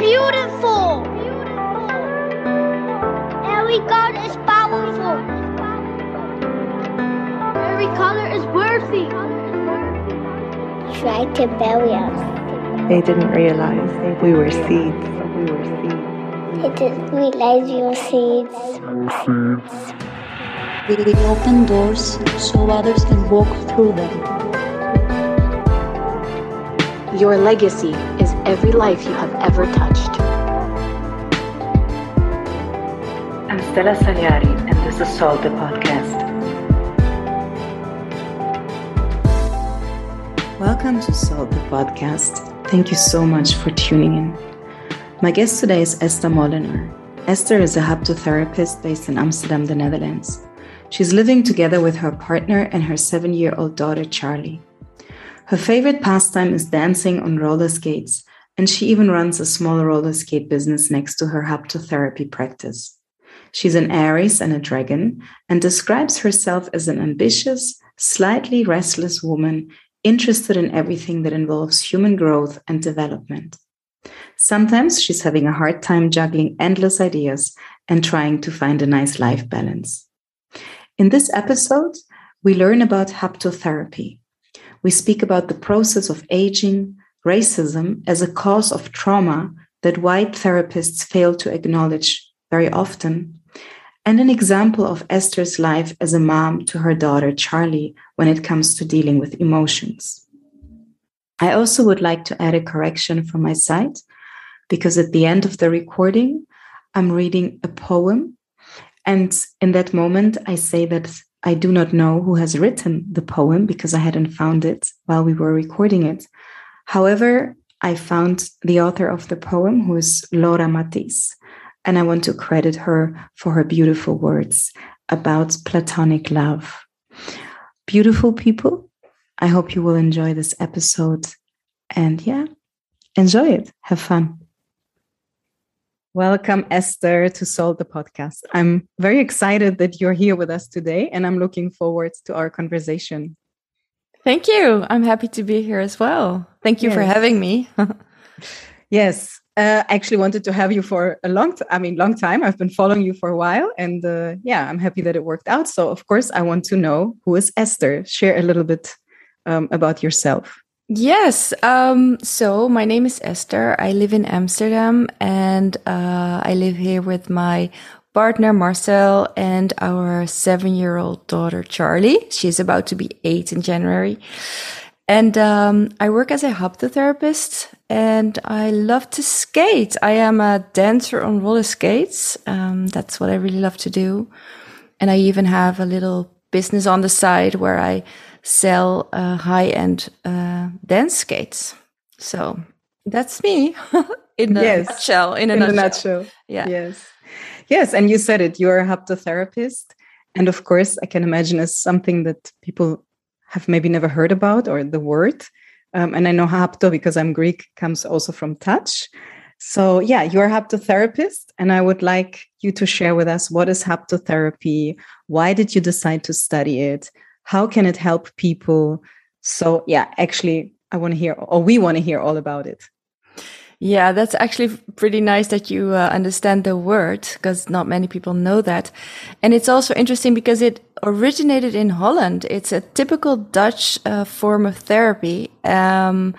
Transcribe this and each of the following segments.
beautiful. Beautiful. Every God is powerful. Every color is worthy. Try to bury us. They didn't realize we were seeds. We were seeds. They didn't realize you were seeds. We open doors so others can walk through them. Your legacy is every life you have ever touched. I'm Stella Saliari, and this is Salt the Podcast. Welcome to Salt the Podcast. Thank you so much for tuning in. My guest today is Esther Molenaar. Esther is a haptotherapist based in Amsterdam, the Netherlands. She's living together with her partner and her seven year old daughter, Charlie. Her favorite pastime is dancing on roller skates, and she even runs a small roller skate business next to her haptotherapy practice. She's an Aries and a dragon and describes herself as an ambitious, slightly restless woman interested in everything that involves human growth and development. Sometimes she's having a hard time juggling endless ideas and trying to find a nice life balance. In this episode, we learn about haptotherapy. We speak about the process of aging, racism as a cause of trauma that white therapists fail to acknowledge very often, and an example of Esther's life as a mom to her daughter Charlie when it comes to dealing with emotions. I also would like to add a correction from my side because at the end of the recording, I'm reading a poem and in that moment, I say that I do not know who has written the poem because I hadn't found it while we were recording it. However, I found the author of the poem, who is Laura Matisse, and I want to credit her for her beautiful words about platonic love. Beautiful people, I hope you will enjoy this episode. And yeah, enjoy it. Have fun. Welcome, Esther, to Salt the Podcast. I'm very excited that you're here with us today, and I'm looking forward to our conversation. Thank you. I'm happy to be here as well. Thank you yes. for having me. yes, uh, I actually wanted to have you for a long time. I mean, long time. I've been following you for a while, and uh, yeah, I'm happy that it worked out. So, of course, I want to know who is Esther. Share a little bit um, about yourself. Yes. Um, so my name is Esther. I live in Amsterdam and uh, I live here with my partner Marcel and our seven year old daughter Charlie. She's about to be eight in January. And um, I work as a haptotherapist and I love to skate. I am a dancer on roller skates. Um, that's what I really love to do. And I even have a little business on the side where I sell uh, high end uh, dance skates. So that's me in a yes. nutshell. In a in nutshell. nutshell. Yeah. Yes. Yes. And you said it, you're a haptotherapist. And of course, I can imagine as something that people have maybe never heard about or the word. Um, and I know hapto because I'm Greek comes also from touch. So yeah, you're a haptotherapist, and I would like you to share with us what is haptotherapy. Why did you decide to study it? How can it help people? So yeah actually i want to hear or we want to hear all about it. Yeah that's actually pretty nice that you uh, understand the word because not many people know that. And it's also interesting because it originated in holland. It's a typical dutch uh, form of therapy um,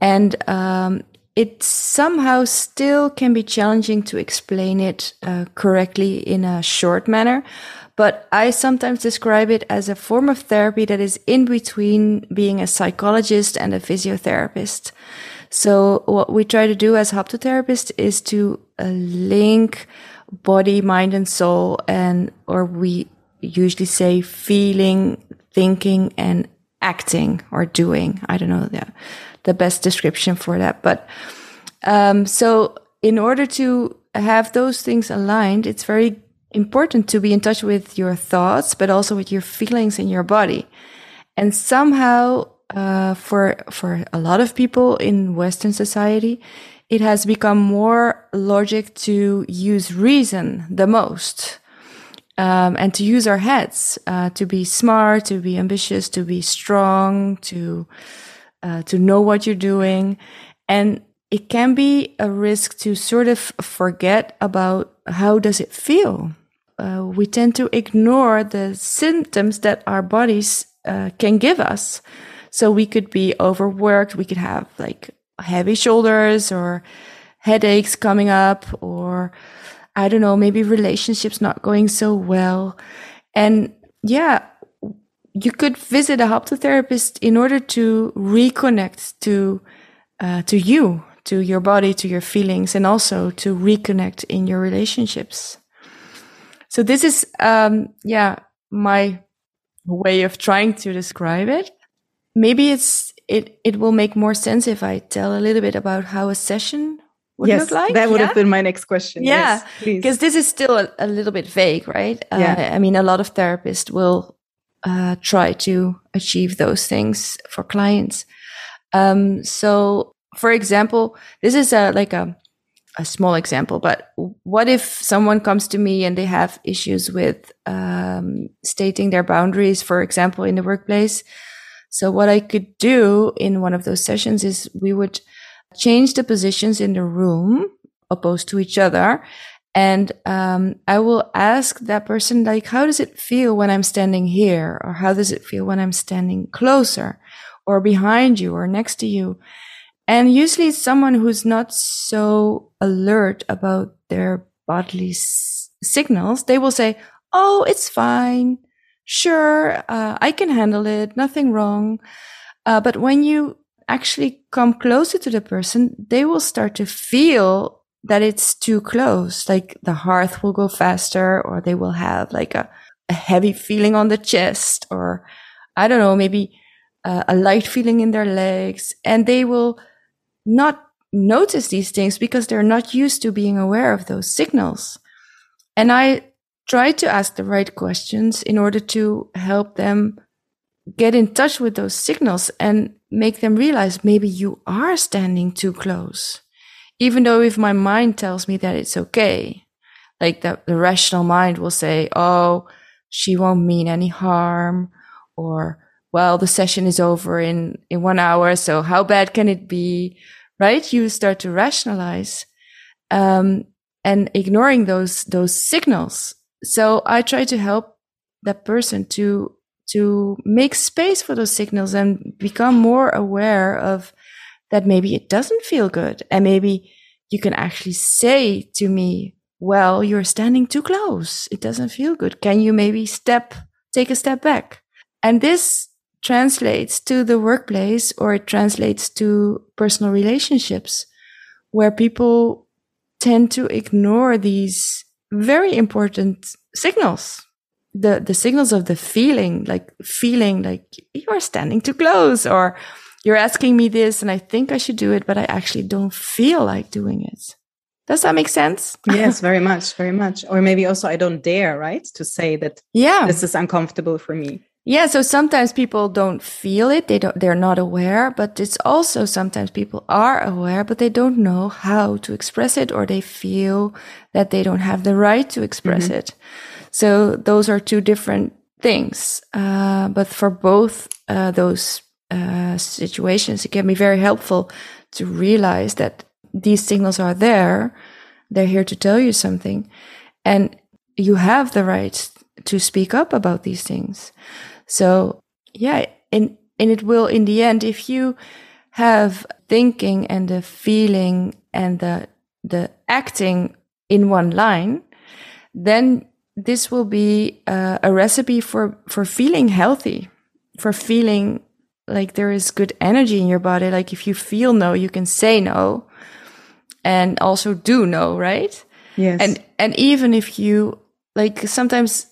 and um, it somehow still can be challenging to explain it uh, correctly in a short manner but I sometimes describe it as a form of therapy that is in between being a psychologist and a physiotherapist. So what we try to do as haptotherapists is to uh, link body, mind and soul and, or we usually say feeling, thinking and acting or doing. I don't know the, the best description for that. But, um, so in order to have those things aligned, it's very important to be in touch with your thoughts, but also with your feelings in your body. And somehow, uh, for for a lot of people in Western society, it has become more logic to use reason the most. Um, and to use our heads uh, to be smart, to be ambitious, to be strong, to uh, to know what you're doing, and it can be a risk to sort of forget about how does it feel. Uh, we tend to ignore the symptoms that our bodies uh, can give us. So we could be overworked. We could have like heavy shoulders or headaches coming up or I don't know, maybe relationships not going so well. And yeah, you could visit a haptotherapist in order to reconnect to uh, to you, to your body, to your feelings, and also to reconnect in your relationships. So this is, um, yeah, my way of trying to describe it. Maybe it's it it will make more sense if I tell a little bit about how a session would yes, look like. that would yeah? have been my next question. Yeah, Yes, because this is still a, a little bit vague, right? Yeah. Uh, I mean, a lot of therapists will uh, try to achieve those things for clients. Um, so, for example, this is a like a a small example, but what if someone comes to me and they have issues with um, stating their boundaries, for example, in the workplace? So, what I could do in one of those sessions is we would change the positions in the room opposed to each other. And um, I will ask that person, like, how does it feel when I'm standing here? Or how does it feel when I'm standing closer or behind you or next to you? And usually it's someone who's not so alert about their bodily s- signals. They will say, Oh, it's fine. Sure. Uh, I can handle it. Nothing wrong. Uh, but when you actually come closer to the person, they will start to feel that it's too close. Like the heart will go faster or they will have like a, a heavy feeling on the chest or I don't know, maybe uh, a light feeling in their legs and they will not notice these things because they're not used to being aware of those signals. And I try to ask the right questions in order to help them get in touch with those signals and make them realize maybe you are standing too close. Even though if my mind tells me that it's okay, like the, the rational mind will say, Oh, she won't mean any harm or, well, the session is over in, in one hour. So how bad can it be? Right? You start to rationalize, um, and ignoring those, those signals. So I try to help that person to to make space for those signals and become more aware of that maybe it doesn't feel good. And maybe you can actually say to me, well, you're standing too close. It doesn't feel good. Can you maybe step, take a step back? And this translates to the workplace or it translates to personal relationships where people tend to ignore these very important signals the the signals of the feeling like feeling like you are standing too close or you're asking me this and i think i should do it but i actually don't feel like doing it does that make sense yes, very much, very much. Or maybe also I don't dare, right, to say that yeah this is uncomfortable for me. Yeah so sometimes people don't feel it they don't they're not aware but it's also sometimes people are aware but they don't know how to express it or they feel that they don't have the right to express it so those are two different things. Uh, but for both uh, those uh, situations, it can be very helpful to realize that these signals are there. They're here to tell you something, and you have the right to speak up about these things. So yeah, and and it will in the end, if you have thinking and the feeling and the the acting in one line, then this will be uh, a recipe for for feeling healthy, for feeling like there is good energy in your body. Like if you feel no, you can say no, and also do no, right? Yes. And and even if you like sometimes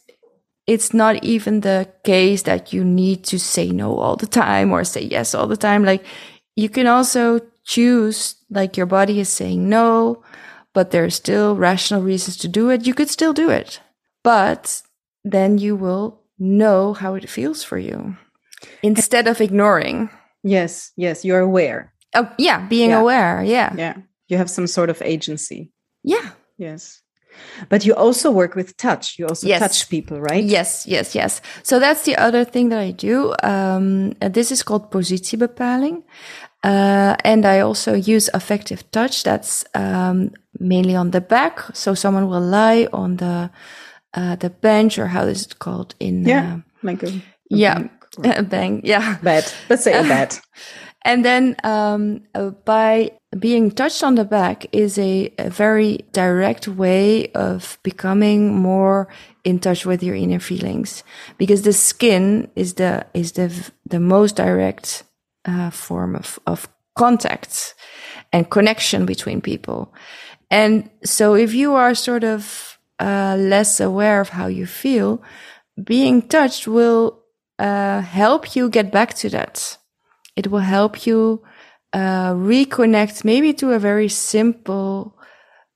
it's not even the case that you need to say no all the time or say yes all the time. Like you can also choose like your body is saying no, but there are still rational reasons to do it. You could still do it. But then you will know how it feels for you instead of ignoring. yes, yes, you're aware. Oh, yeah, being Yeah. aware. Yeah. Yeah. You have some sort of agency. Yeah. Yes. But you also work with touch. You also Yes. touch people, right? Yes, yes, yes. So that's the other thing that I do. Um, uh, this is called positiebepaling. Uh, and I also use affective touch. That's um, mainly on the back. So someone will lie on the uh, the bench, or how is it called in? Yeah. Uh, Like a, yeah, bank a bang. Yeah. bed. Let's say a bed. And then um, uh, by being touched on the back is a, a very direct way of becoming more in touch with your inner feelings, because the skin is the is the the most direct uh, form of of contact and connection between people. And so if you are sort of uh, less aware of how you feel, being touched will uh, help you get back to that it will help you uh, reconnect maybe to a very simple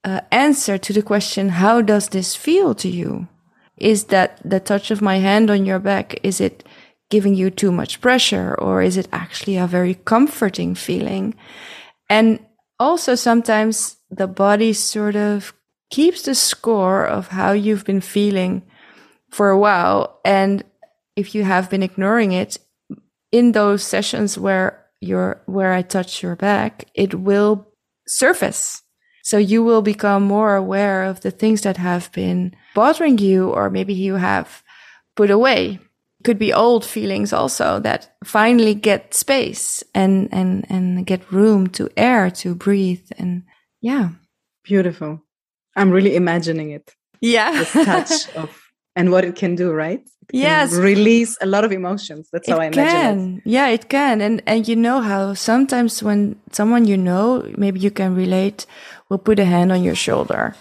uh, answer to the question how does this feel to you? Is that the touch of my hand on your back is it giving you too much pressure or is it actually a very comforting feeling? And also sometimes the body sort of keeps the score of how you've been feeling for a while and if you have been ignoring it in those sessions where you're where I touch your back, it will surface. So you will become more aware of the things that have been bothering you, or maybe you have put away. Could be old feelings also that finally get space and and and get room to air to breathe and yeah Beautiful. I'm really imagining it. yeah This touch of and what it can do, right? It Yes. Release a lot of emotions. That's how I it imagine it. can. Yeah, it can. And and you know how sometimes when someone you know, maybe you can relate, will put a hand on your shoulder.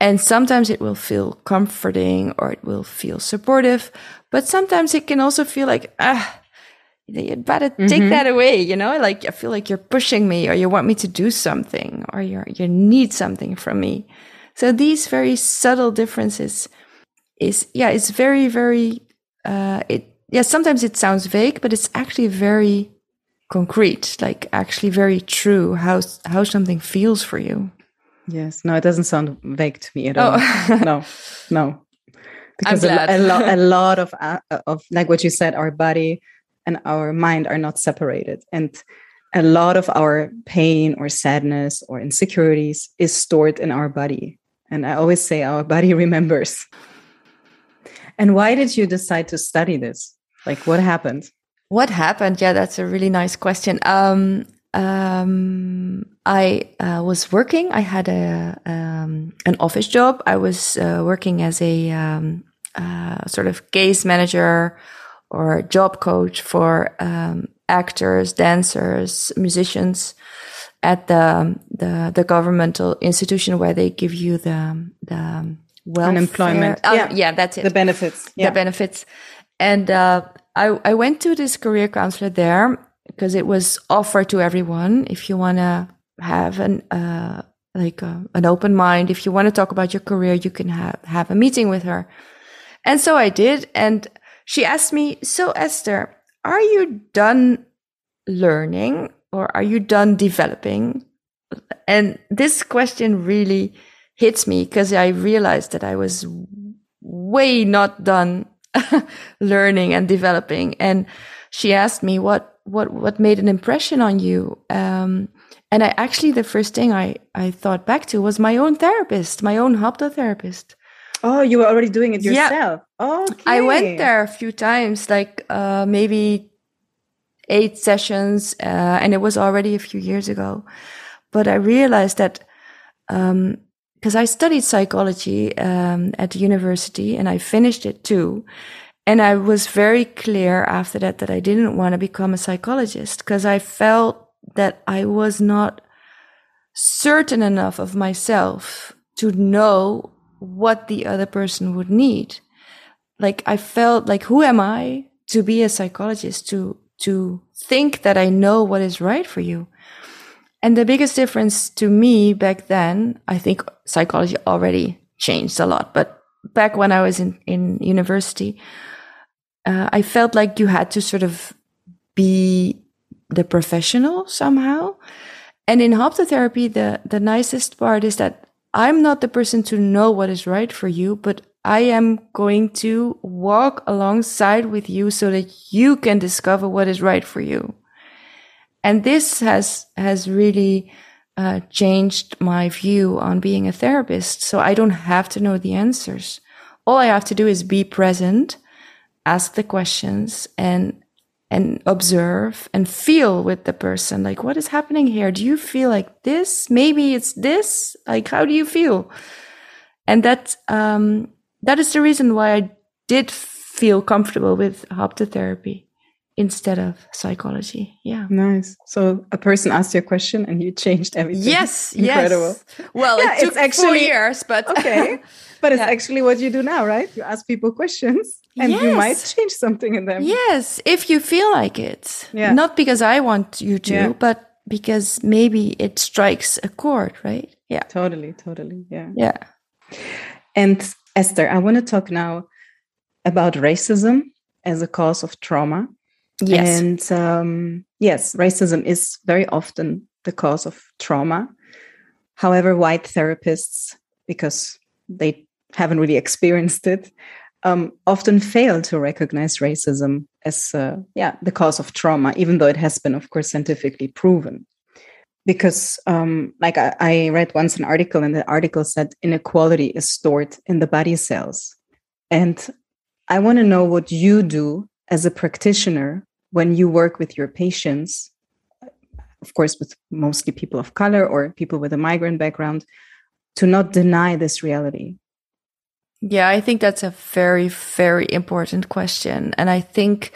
And sometimes it will feel comforting or it will feel supportive. But sometimes it can also feel like, ah, you'd better take that away, you know? Like I feel like you're pushing me or you want me to do something or you you need something from me. So these very subtle differences is yeah it's very very uh it yeah sometimes it sounds vague but it's actually very concrete like actually very true how how something feels for you Yes. No, it doesn't sound vague to me at all. Oh. no, no. Because a, a, lo- a lot of, uh, of, like what you said, our body and our mind are not separated. And a lot of our pain or sadness or insecurities is stored in our body. And I always say our body remembers. And why did you decide to study this? Like, what happened? what happened yeah that's a really nice question um um i uh, was working i had a um an office job i was uh, working as a um uh, sort of case manager or job coach for um, actors dancers musicians at the the the governmental institution where they give you the the welfare. Unemployment. Oh, Yeah. yeah that's it The benefits. the benefits. And uh, I, I went to this career counselor there because it was offered to everyone. If you want to have an uh, like uh, an open mind, if you want to talk about your career, you can have have a meeting with her. And so I did. And she asked me, "So Esther, are you done learning or are you done developing?" And this question really hits me because I realized that I was way not done learning and developing. And she asked me what what what made an impression on you. Um, and I actually the first thing I I thought back to was my own therapist, my own therapist. Oh, you were already doing it yourself. Yeah. Okay. I went there a few times, like uh, maybe eight sessions, uh, and it was already a few years ago. But I realized that because I studied psychology um, at the university and I finished it too. And I was very clear after that that I didn't want to become a psychologist because I felt that I was not certain enough of myself to know what the other person would need like I felt like who am I to be a psychologist to to think that I know what is right for you. And the biggest difference to me back then, I think psychology already changed a lot, but back when I was in in university, uh, I felt like you had to sort of be the professional somehow. And in haptotherapy, the the nicest part is that I'm not the person to know what is right for you, but I am going to walk alongside with you so that you can discover what is right for you. And this has, has really uh, changed my view on being a therapist. So I don't have to know the answers. All I have to do is be present, ask the questions and and observe and feel with the person. Like what is happening here? Do you feel like this? Maybe it's this? Like how do you feel? And that um that is the reason why i did feel comfortable with haptotherapy instead of psychology yeah nice so a person asked you a question and you changed everything yes incredible yes. well yeah, it took actually, four years but okay but it's yeah. actually what you do now right you ask people questions and yes. you might change something in them. Yes, if you feel like it. Yeah. Not because I want you to, yeah. but because maybe it strikes a chord, right? Yeah. Totally, totally. Yeah. Yeah. And Esther, I want to talk now about racism as a cause of trauma. Yes. And um, yes, racism is very often the cause of trauma. However, white therapists, because they haven't really experienced it, um, often fail to recognize racism as uh, yeah the cause of trauma, even though it has been, of course, scientifically proven. Because, um, like I, I read once an article, and the article said inequality is stored in the body cells, and I want to know what you do as a practitioner when you work with your patients, of course, with mostly people of color or people with a migrant background, to not deny this reality yeah, I think that's a very, very important question. And I think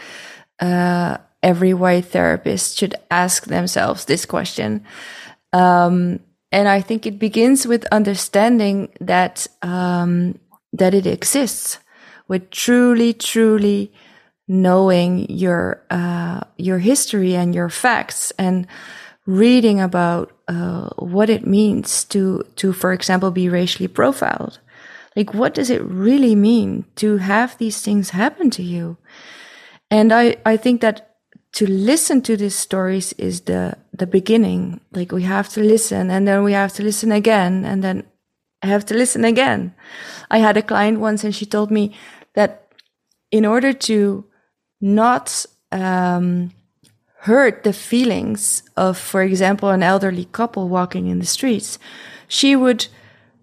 uh, every white therapist should ask themselves this question. Um, and I think it begins with understanding that um, that it exists, with truly, truly knowing your uh, your history and your facts, and reading about uh, what it means to to, for example, be racially profiled like, what does it really mean to have these things happen to you? And I, I think that to listen to these stories is the, the beginning. Like we have to listen and then we have to listen again and then I have to listen again. I had a client once and she told me that in order to not, um, hurt the feelings of, for example, an elderly couple walking in the streets, she would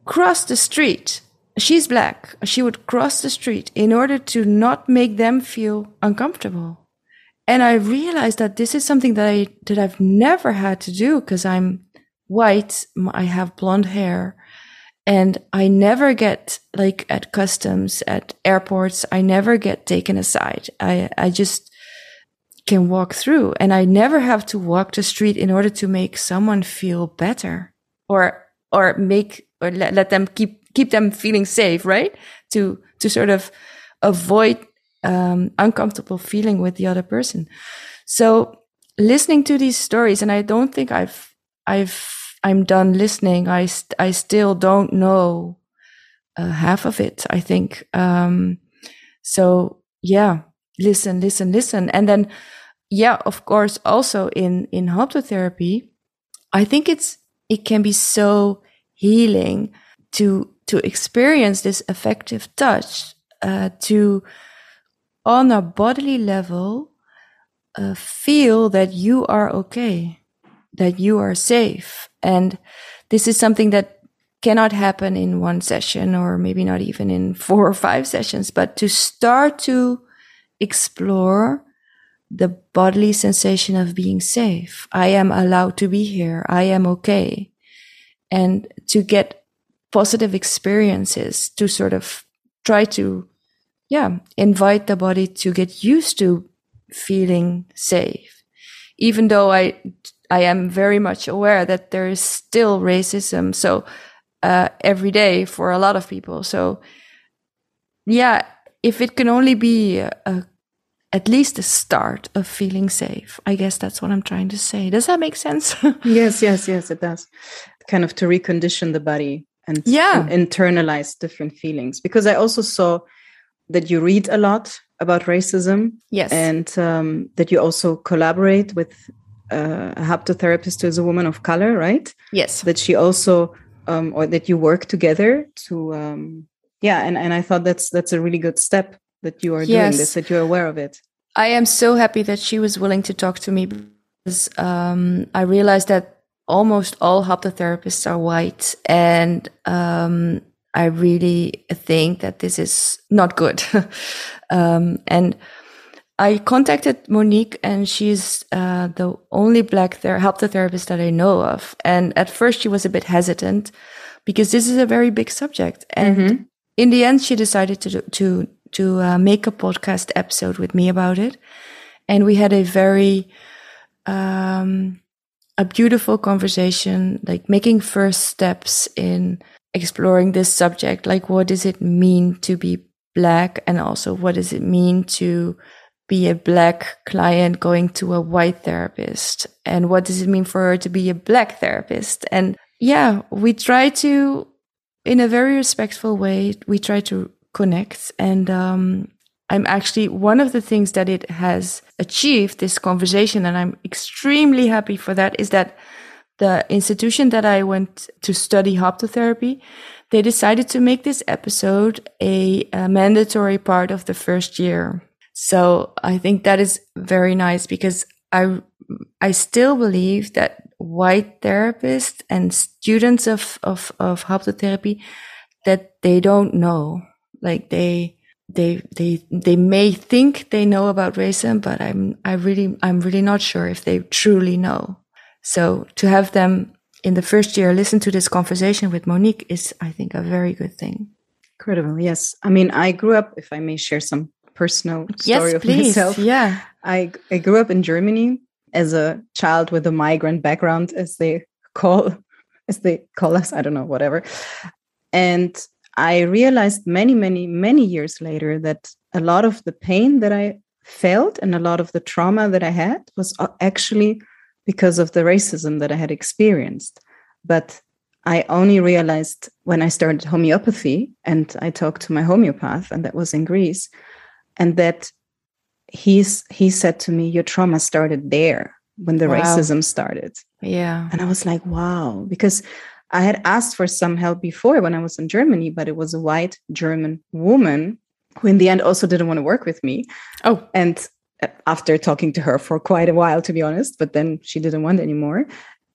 cross the street she's black. She would cross the street in order to not make them feel uncomfortable. And I realized that this is something that I, that I've never had to do because I'm white. I have blonde hair and I never get like at customs, at airports, I never get taken aside. I, I just can walk through and I never have to walk the street in order to make someone feel better or, or make, or let, let them keep keep them feeling safe, right? To to sort of avoid um, uncomfortable feeling with the other person. So listening to these stories, and I don't think I've I've I'm done listening. I st- I still don't know uh, half of it. I think. Um, so yeah, listen, listen, listen, and then yeah, of course, also in in haptotherapy, I think it's it can be so healing to to experience this affective touch, uh, to on a bodily level, uh, feel that you are okay, that you are safe. And this is something that cannot happen in one session or maybe not even in four or five sessions, but to start to explore the bodily sensation of being safe. I am allowed to be here. I am okay. And to get positive experiences to sort of try to, yeah, invite the body to get used to feeling safe. Even though I, I am very much aware that there is still racism. So, uh, every day for a lot of people. So, yeah, if it can only be a, a at least a start of feeling safe. I guess that's what I'm trying to say. Does that make sense? yes, yes, yes, it does. Kind of to recondition the body and yeah internalize different feelings because i also saw that you read a lot about racism yes and um, that you also collaborate with uh, a haptotherapist who is a woman of color right? Yes. That she also um, or that you work together to um, yeah and, and i thought that's that's a really good step that you are doing this that you're aware of it. I am so happy that she was willing to talk to me because um, I realized that almost all haptotherapists are white, and um, I really think that this is not good. um, and I contacted Monique, and she's uh, the only black ther- haptotherapist that I know of. And at first, she was a bit hesitant because this is a very big subject, and in the end, she decided to do- to to uh, make a podcast episode with me about it, and we had a very um, a beautiful conversation, like making first steps in exploring this subject. Like, what does it mean to be black, and also what does it mean to be a black client going to a white therapist, and what does it mean for her to be a black therapist? And yeah, we try to in a very respectful way we try to connect. And um, i'm actually one of the things that it has achieved this conversation and i'm extremely happy for that is that the institution that i went to study haptotherapy they decided to make this episode a, a mandatory part of the first year so i think that is very nice because i i still believe that white therapists and students of of of haptotherapy that they don't know. Like they they they they may think they know about racism but i'm i really i'm really not sure if they truly know. So to have them in the first year listen to this conversation with monique is i think a very good thing. Incredible yes. I mean i grew up if i may share some personal story yes of please myself yeah I, I grew up in Germany as a child with a migrant background, as they call as they call us. I don't know, whatever. And I realized many, many, many years later that a lot of the pain that I felt and a lot of the trauma that I had was actually because of the racism that I had experienced. But I only realized when I started homeopathy and I talked to my homeopath, and that was in Greece, and that he's he said to me your trauma started there when the Wow. racism started. Yeah. And i was like wow because i had asked for some help before when i was in germany but it was a white german woman who in the end also didn't want to work with me. Oh. And uh, after talking to her for quite a while to be honest but then she didn't want anymore.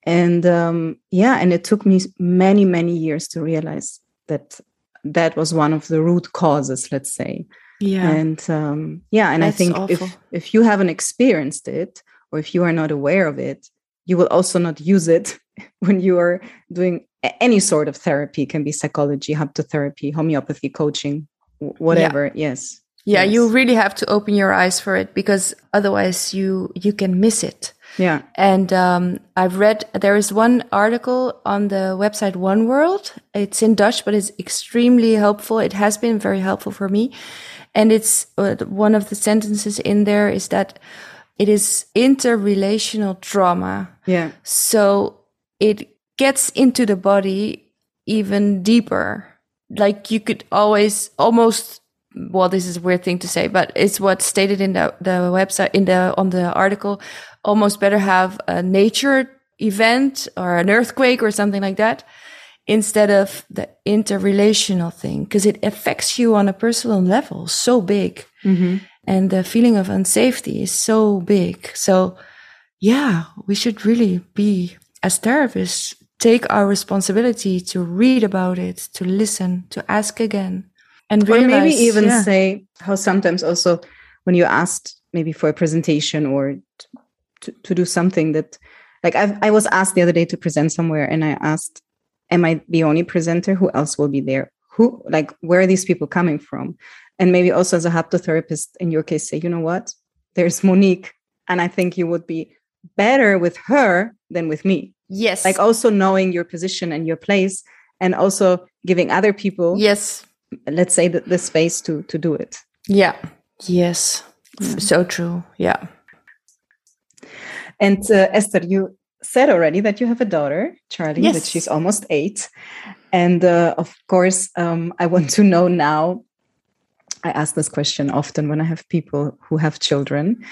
And um, yeah and it took me many many years to realize that that was one of the root causes let's say yeah and um, yeah and i think awful. if if you haven't experienced it or if you are not aware of it you will also not use it when you are doing any sort of therapy it can be psychology haptotherapy homeopathy coaching whatever yes yeah Yes. you really have to open your eyes for it because otherwise you you can miss it yeah And um, I've read there is one article on the website One World. It's in Dutch, but it's extremely helpful. It has been very helpful for me. And it's uh, one of the sentences in there is that it is interrelational trauma. yeah So it gets into the body even deeper. Like you could always almost well, this is a weird thing to say, but it's what's stated in the, the website in the on the article. Almost better have a nature event or an earthquake or something like that instead of the interrelational thing because it affects you on a personal level so big. Mm-hmm. And the feeling of unsafety is so big. So yeah we should really be as therapists take our responsibility to read about it to listen to ask again and realize, or maybe even yeah. say how sometimes also when you're asked maybe for a presentation or to, to do something that like I've, i was asked the other day to present somewhere and i asked am i the only presenter? Who else will be there? Who like where are these people coming from? And maybe also as a haptotherapist in your case say you know what? There's monique and i think you would be better with her than with me. Yes. Like also knowing your position and your place and also giving other people yes. let's say the, the space to to do it. Yeah. Yes. So true. Yeah. And uh, esther you said already that you have a daughter charlie that she's almost eight and uh, of course um, i want to know now i ask this question often when i have people who have children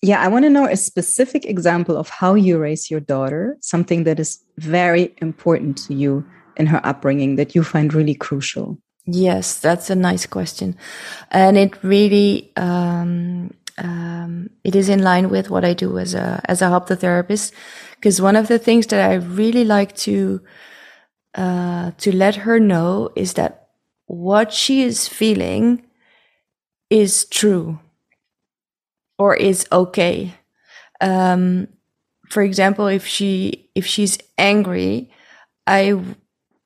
yeah, I want to know a specific example of how you raise your daughter, something that is very important to you in her upbringing that you find really crucial. Yes, that's a nice question. And it really, um, um, it is in line with what I do as a, as a haptotherapist. Because one of the things that I really like to, uh, to let her know is that what she is feeling is true or is okay. Um, for example, if she if she's angry, I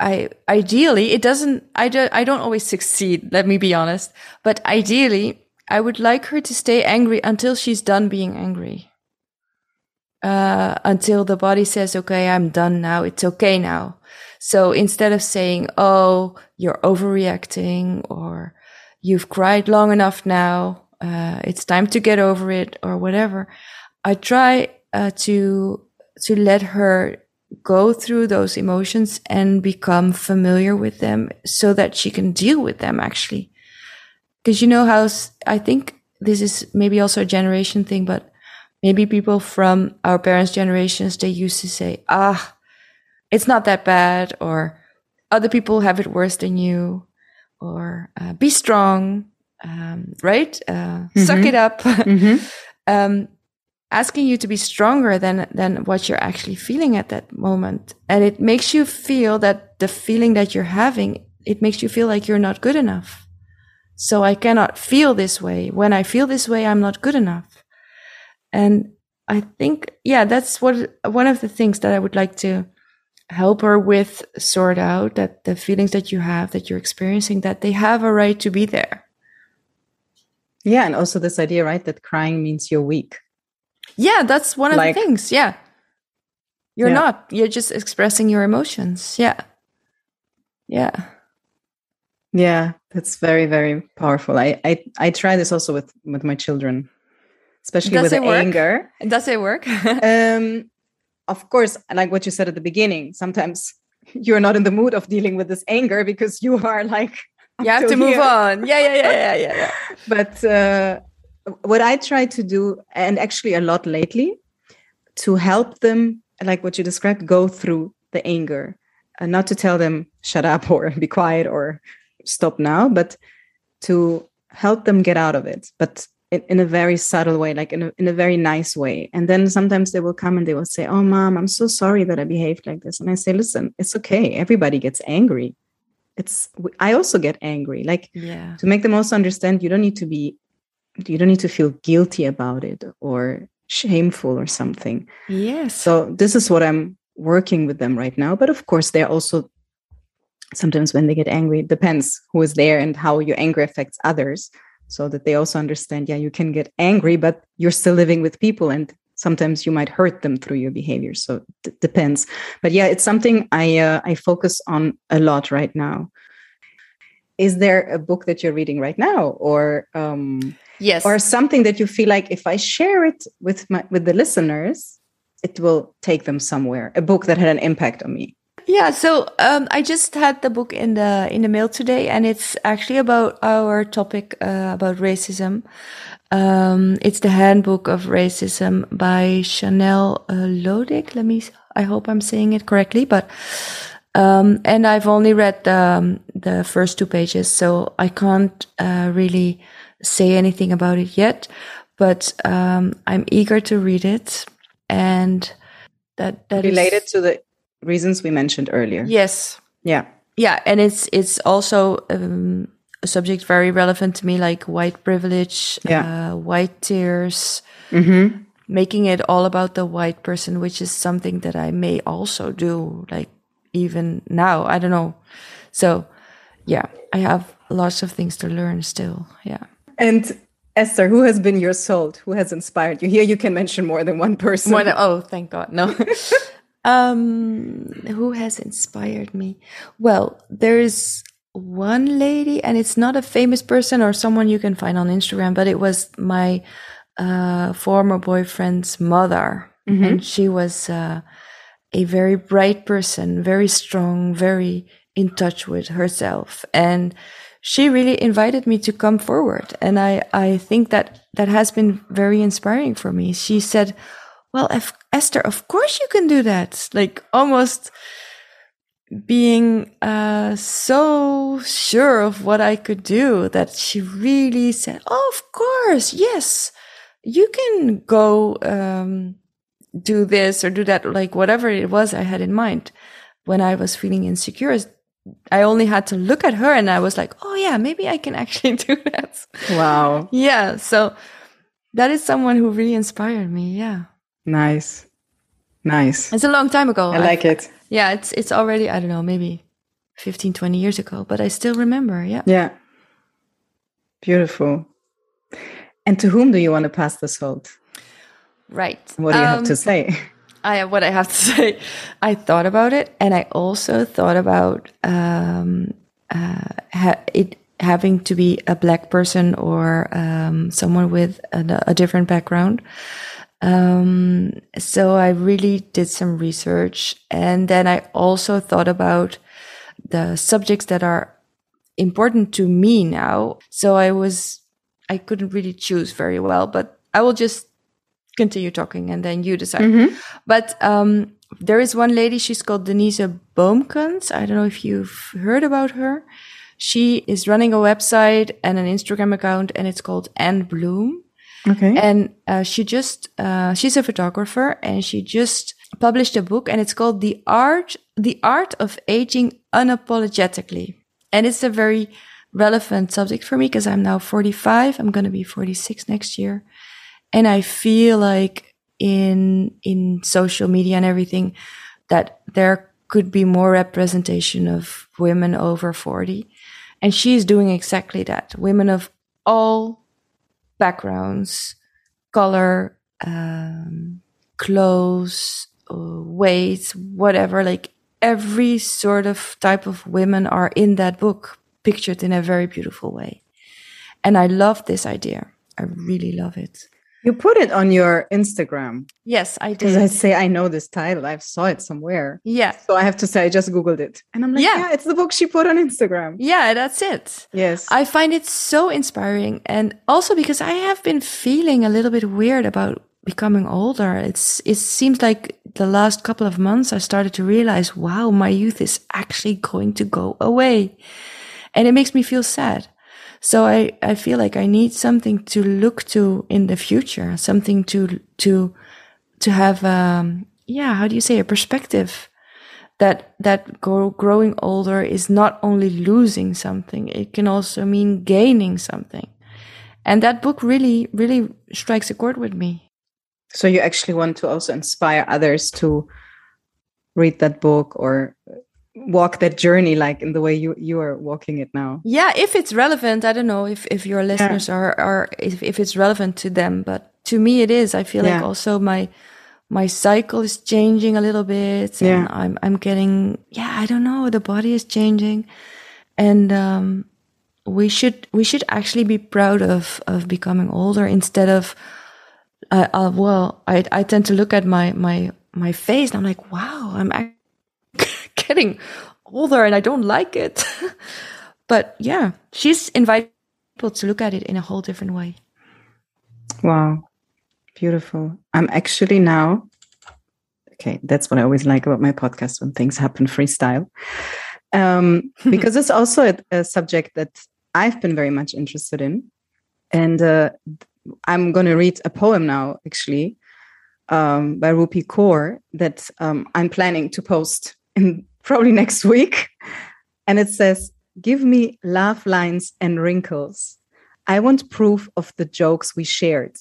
I ideally it doesn't I don't I don't always succeed. Let me be honest, but ideally I would like her to stay angry until she's done being angry. Uh, until the body says, "Okay, I'm done now. It's okay now." So instead of saying, "Oh, you're overreacting," or "You've cried long enough now," uh, it's time to get over it or whatever. I try uh, to to let her go through those emotions and become familiar with them so that she can deal with them actually. Because you know how I think this is maybe also a generation thing, but maybe people from our parents' generations they used to say, "Ah, it's not that bad," or "Other people have it worse than you," or uh, "Be strong." um, right? Uh, mm-hmm. Suck it up. mm-hmm. um, asking you to be stronger than than what you're actually feeling at that moment, and it makes you feel that the feeling that you're having, it makes you feel like you're not good enough. So I cannot feel this way. When I feel this way, I'm not good enough. And I think, yeah, that's what one of the things that I would like to help her with sort out that the feelings that you have that you're experiencing that they have a right to be there yeah, and also this idea, right, that crying means you're weak. Yeah, that's one of like, the things. Yeah. You're yeah. not. You're just expressing your emotions. Yeah. Yeah. Yeah, that's very, very powerful. I I, I try this also with with my children, especially Does with anger. Does it work? um, of course, like what you said at the beginning, sometimes you're not in the mood of dealing with this anger because you are like you have to move on. Yeah, yeah, yeah, yeah, yeah. yeah. but uh, what I try to do, and actually a lot lately, to help them, like what you described, go through the anger, and not to tell them shut up or be quiet or stop now, but to help them get out of it. But in, in a very subtle way, like in a, in a very nice way. And then sometimes they will come and they will say, Oh, mom, I'm so sorry that I behaved like this. And I say, Listen, it's okay. Everybody gets angry it's i also get angry like yeah. to make them also understand you don't need to be you don't need to feel guilty about it or shameful or something yes so this is what i'm working with them right now but of course they're also sometimes when they get angry it depends who is there and how your anger affects others so that they also understand yeah you can get angry but you're still living with people and sometimes you might hurt them through your behavior so it depends. But yeah it's something i uh, i focus on a lot right now. Is there a book that you're reading right now or um yes. or something that you feel like if i share it with my with the listeners it will take them somewhere a book that had an impact on me yeah so um, i just had the book in the in the mail today and it's actually about our topic uh, about racism um, it's the Handbook of Racism by Chanel uh, Lodick. Let me, I hope I'm saying it correctly, but, um, and I've only read the, um, the first two pages, so I can't uh, really say anything about it yet, but um, I'm eager to read it. And that, that related is, to the reasons we mentioned earlier. Yes. Yeah. Yeah. And it's, it's also, um, a subject very relevant to me, like white privilege, yeah. uh, white tears, mm-hmm. making it all about the white person, which is something that I may also do, like even now. I don't know. So, yeah, I have lots of things to learn still. Yeah. And Esther, who has been your salt? Who has inspired you? Here you can mention more than one person. Than, oh, thank God. No. um, who has inspired me? Well, there's one lady, and it's not a famous person or someone you can find on Instagram, but it was my uh, former boyfriend's mother. Mm-hmm. And she was uh, a very bright person, very strong, very in touch with herself. And she really invited me to come forward. And I, I think that that has been very inspiring for me. She said, well, if, Esther, of course you can do that. Like almost being uh, so sure of what I could do that she really said, oh, of course, yes, you can go um, do this or do that, like whatever it was I had in mind when I was feeling insecure. I only had to look at her and I was like, oh, yeah, maybe I can actually do that. Wow. yeah. So that is someone who really inspired me. Yeah. Nice. Nice. It's a long time ago. I like it. Yeah, it's it's already I don't know, maybe 15 20 years ago, but I still remember. Yeah. Yeah. Beautiful. And to whom do you want to pass the salt? Right. What do you have Um, to say? I have what I have to say, I thought about it, and I also thought about um, uh, ha- it having to be a black person or um, someone with a, a different background. Um, so I really did some research, and then I also thought about the subjects that are important to me now. So I was I couldn't really choose very well, but I will just continue talking and then you decide. But um, there is one lady, she's called Denise Boomkens. I don't know if you've heard about her. She is running a website and an Instagram account, and it's called Anne Bloom. Okay. And uh, she just, uh, she's a photographer and she just published a book and it's called The Art, The Art of Aging Unapologetically. And it's a very relevant subject for me because I'm now 45. I'm going to be 46 next year. And I feel like in, in social media and everything that there could be more representation of women over 40. And she's doing exactly that. Women of all backgrounds, color, um, clothes, uh, weight, whatever. Like every sort of type of women are in that book, pictured in a very beautiful way. And I love this idea. I really love it. You put it on your Instagram Yes, I because I say I know this title. I saw it somewhere. Yeah. So I have to say I just googled it, and I'm like, Yeah. yeah, it's the book she put on Instagram. Yeah, that's it. Yes. I find it so inspiring. And also because I have been feeling a little bit weird about becoming older. It's, it seems like the last couple of months I started to realize, wow, my youth is actually going to go away. And it makes me feel sad. So I, I feel like I need something to look to in the future, something to, to, to have, um, yeah, how do you say a perspective that that grow, growing older is not only losing something it can also mean gaining something. And that book really really strikes a chord with me. So you actually want to also inspire others to read that book or walk that journey like in the way you you are walking it now. yeah if it's relevant i don't know if if your listeners are are if, if it's relevant to them but to me it is i feel like also my my cycle is changing a little bit and Yeah. i'm i'm getting yeah i don't know the body is changing and um we should we should actually be proud of of becoming older instead of uh, uh, well I, I tend to look at my my my face and i'm like wow i'm ac- getting older and i don't like it but yeah she's invited people to look at it in a whole different way Wow. Beautiful. I'm actually now okay, that's what I always like about my podcast when things happen freestyle. Um, because it's also a, a subject that I've been very much interested in. And uh, I'm going to read a poem now, actually, um, by Rupi Kaur that um, I'm planning to post in probably next week. And it says, Give me laugh lines and wrinkles. I want proof of the jokes we shared.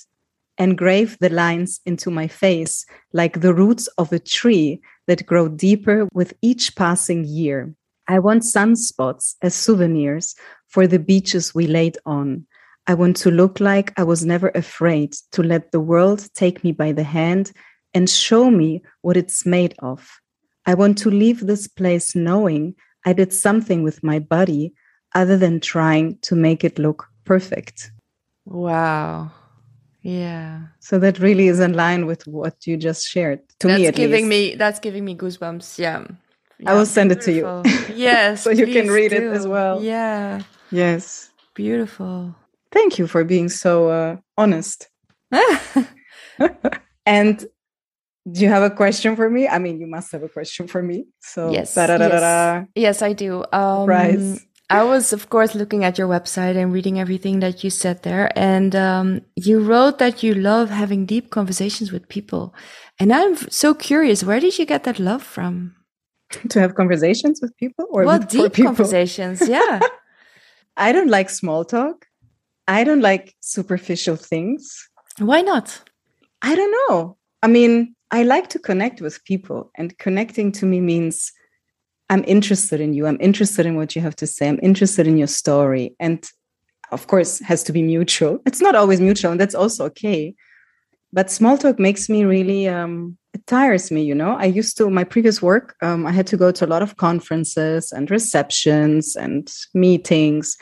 Engrave the lines into my face like the roots of a tree that grow deeper with each passing year. I want sunspots as souvenirs for the beaches we laid on. I want to look like I was never afraid to let the world take me by the hand and show me what it's made of. I want to leave this place knowing I did something with my body other than trying to make it look perfect. wow yeah So that really is in line with what you just shared. To that's me, at giving least. me that's giving me goosebumps yeah I will send it to you. Beautiful. yes So you can read it as well. yeah Yes. Beautiful. Thank you for being so uh, honest. and do you have a question for me? I mean, you must have a question for me. So yes, yes, yes, I do. Um. I was, of course, looking at your website and reading everything that you said there. And um, you wrote that you love having deep conversations with people. And I'm so curious, where did you get that love from? to have conversations with people or well, deep people? conversations. Yeah. I don't like small talk. I don't like superficial things. Why not? I don't know. I mean, I like to connect with people, and connecting to me means I'm interested in you. I'm interested in what you have to say. I'm interested in your story. And of course, has to be mutual. It's not always mutual, and that's also okay. But small talk makes me really, um, it tires me, you know. I used to, my previous work, um, I had to go to a lot of conferences and receptions and meetings.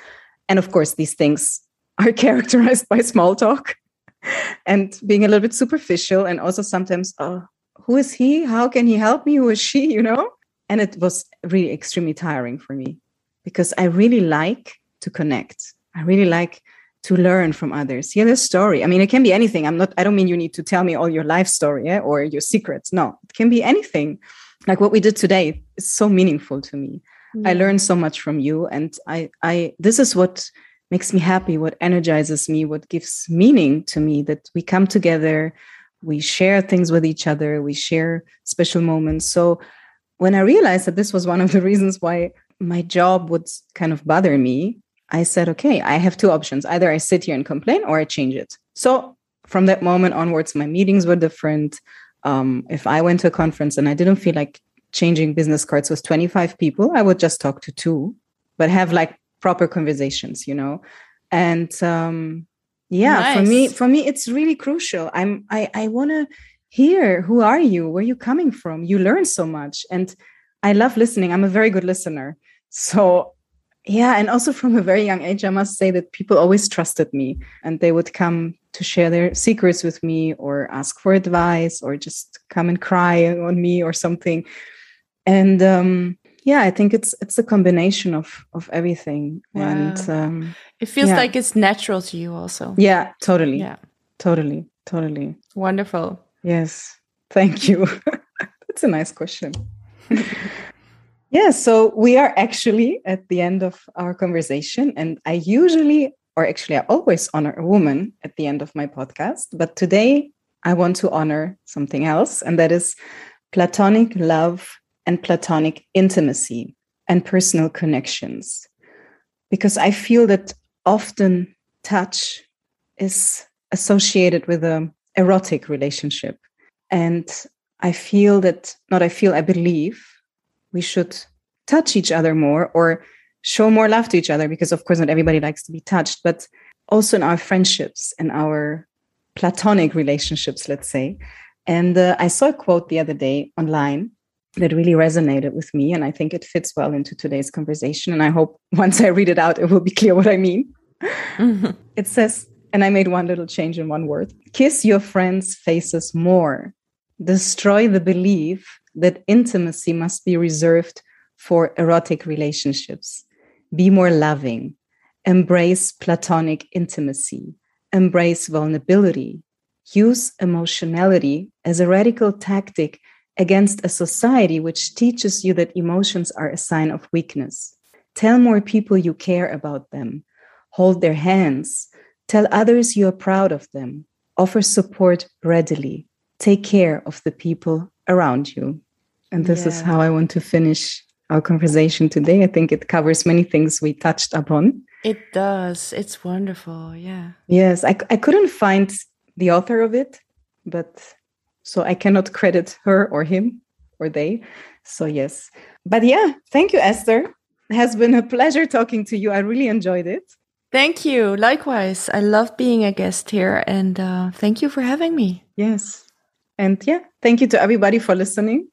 And of course, these things are characterized by small talk and being a little bit superficial and also sometimes oh who is he? How can he help me? Who is she? You know? And it was really extremely tiring for me because i really like to connect. I really like to learn from others. Hear their story. I mean it can be anything. I'm not i don't mean you need to tell me all your life story yeah, or your secrets. No it can be anything. Like what we did today is so meaningful to me. I learned so much from you and i i this is what makes me happy, what energizes me, what gives meaning to me that we come together, we share things with each other, we share special moments. So when I realized that this was one of the reasons why my job would kind of bother me, I said, okay, I have two options. Either I sit here and complain or I change it. So from that moment onwards, my meetings were different. Um, if I went to a conference and I didn't feel like changing business cards with 25 people, I would just talk to two, but have like proper conversations you know? And um yeah for me for me it's really crucial. I'm i i want to hear who are you? Where you coming from? You learn so much. And i love listening. I'm a very good listener. So yeah and also from a very young age i must say that people always trusted me and they would come to share their secrets with me or ask for advice or just come and cry on me or something. And um yeah i think it's it's a combination of of everything and um It feels Yeah. like it's natural to you also. yeah totally Yeah. totally totally Wonderful. yes thank you that's a nice question yeah so we are actually at the end of our conversation and i usually or actually i always honor a woman at the end of my podcast but today i want to honor something else and that is platonic love and platonic intimacy and personal connections. Because i feel that often touch is associated with a erotic relationship. And i feel that not i feel i believe we should touch each other more or show more love to each other because of course not everybody likes to be touched. But also in our friendships and our platonic relationships let's say. And uh, i saw a quote the other day online that really resonated with me and i think it fits well into today's conversation and i hope once i read it out it will be clear what i mean. Mm-hmm. It says and i made one little change in one word kiss your friends faces more destroy the belief that intimacy must be reserved for erotic relationships be more loving embrace platonic intimacy embrace vulnerability use emotionality as a radical tactic against a society which teaches you that emotions are a sign of weakness. Tell more people you care about them. Hold their hands. Tell others you are proud of them. Offer support readily. Take care of the people around you. And this is how i want to finish our conversation today. I think it covers many things we touched upon. It does. It's wonderful. Yeah. Yes, I, I couldn't find the author of it, but so I cannot credit her or him or they. So, yes. But yeah, thank you, Esther. It has been a pleasure talking to you. I really enjoyed it. Thank you. Likewise. I love being a guest here and uh, thank you for having me. Yes. And yeah, thank you to everybody for listening.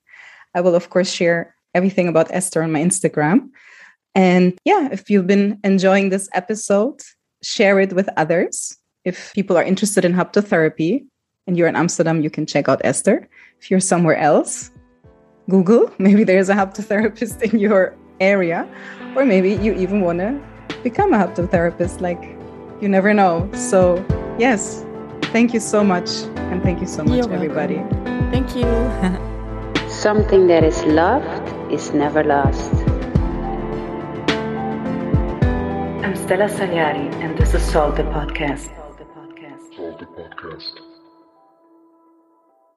I will, of course, share everything about Esther on my Instagram. And yeah, if you've been enjoying this episode, share it with others. If people are interested in haptotherapy and you're in Amsterdam, you can check out Esther. If you're somewhere else, Google. Maybe there's a haptotherapist in your area, or maybe you even want to become a haptotherapist. Like, you never know. So, yes, thank you so much. And thank you so much, You're everybody. welcome. Thank you. Something that is loved is never lost. I'm Stella Sagliari, and this is Solve the Podcast. Solve the podcast.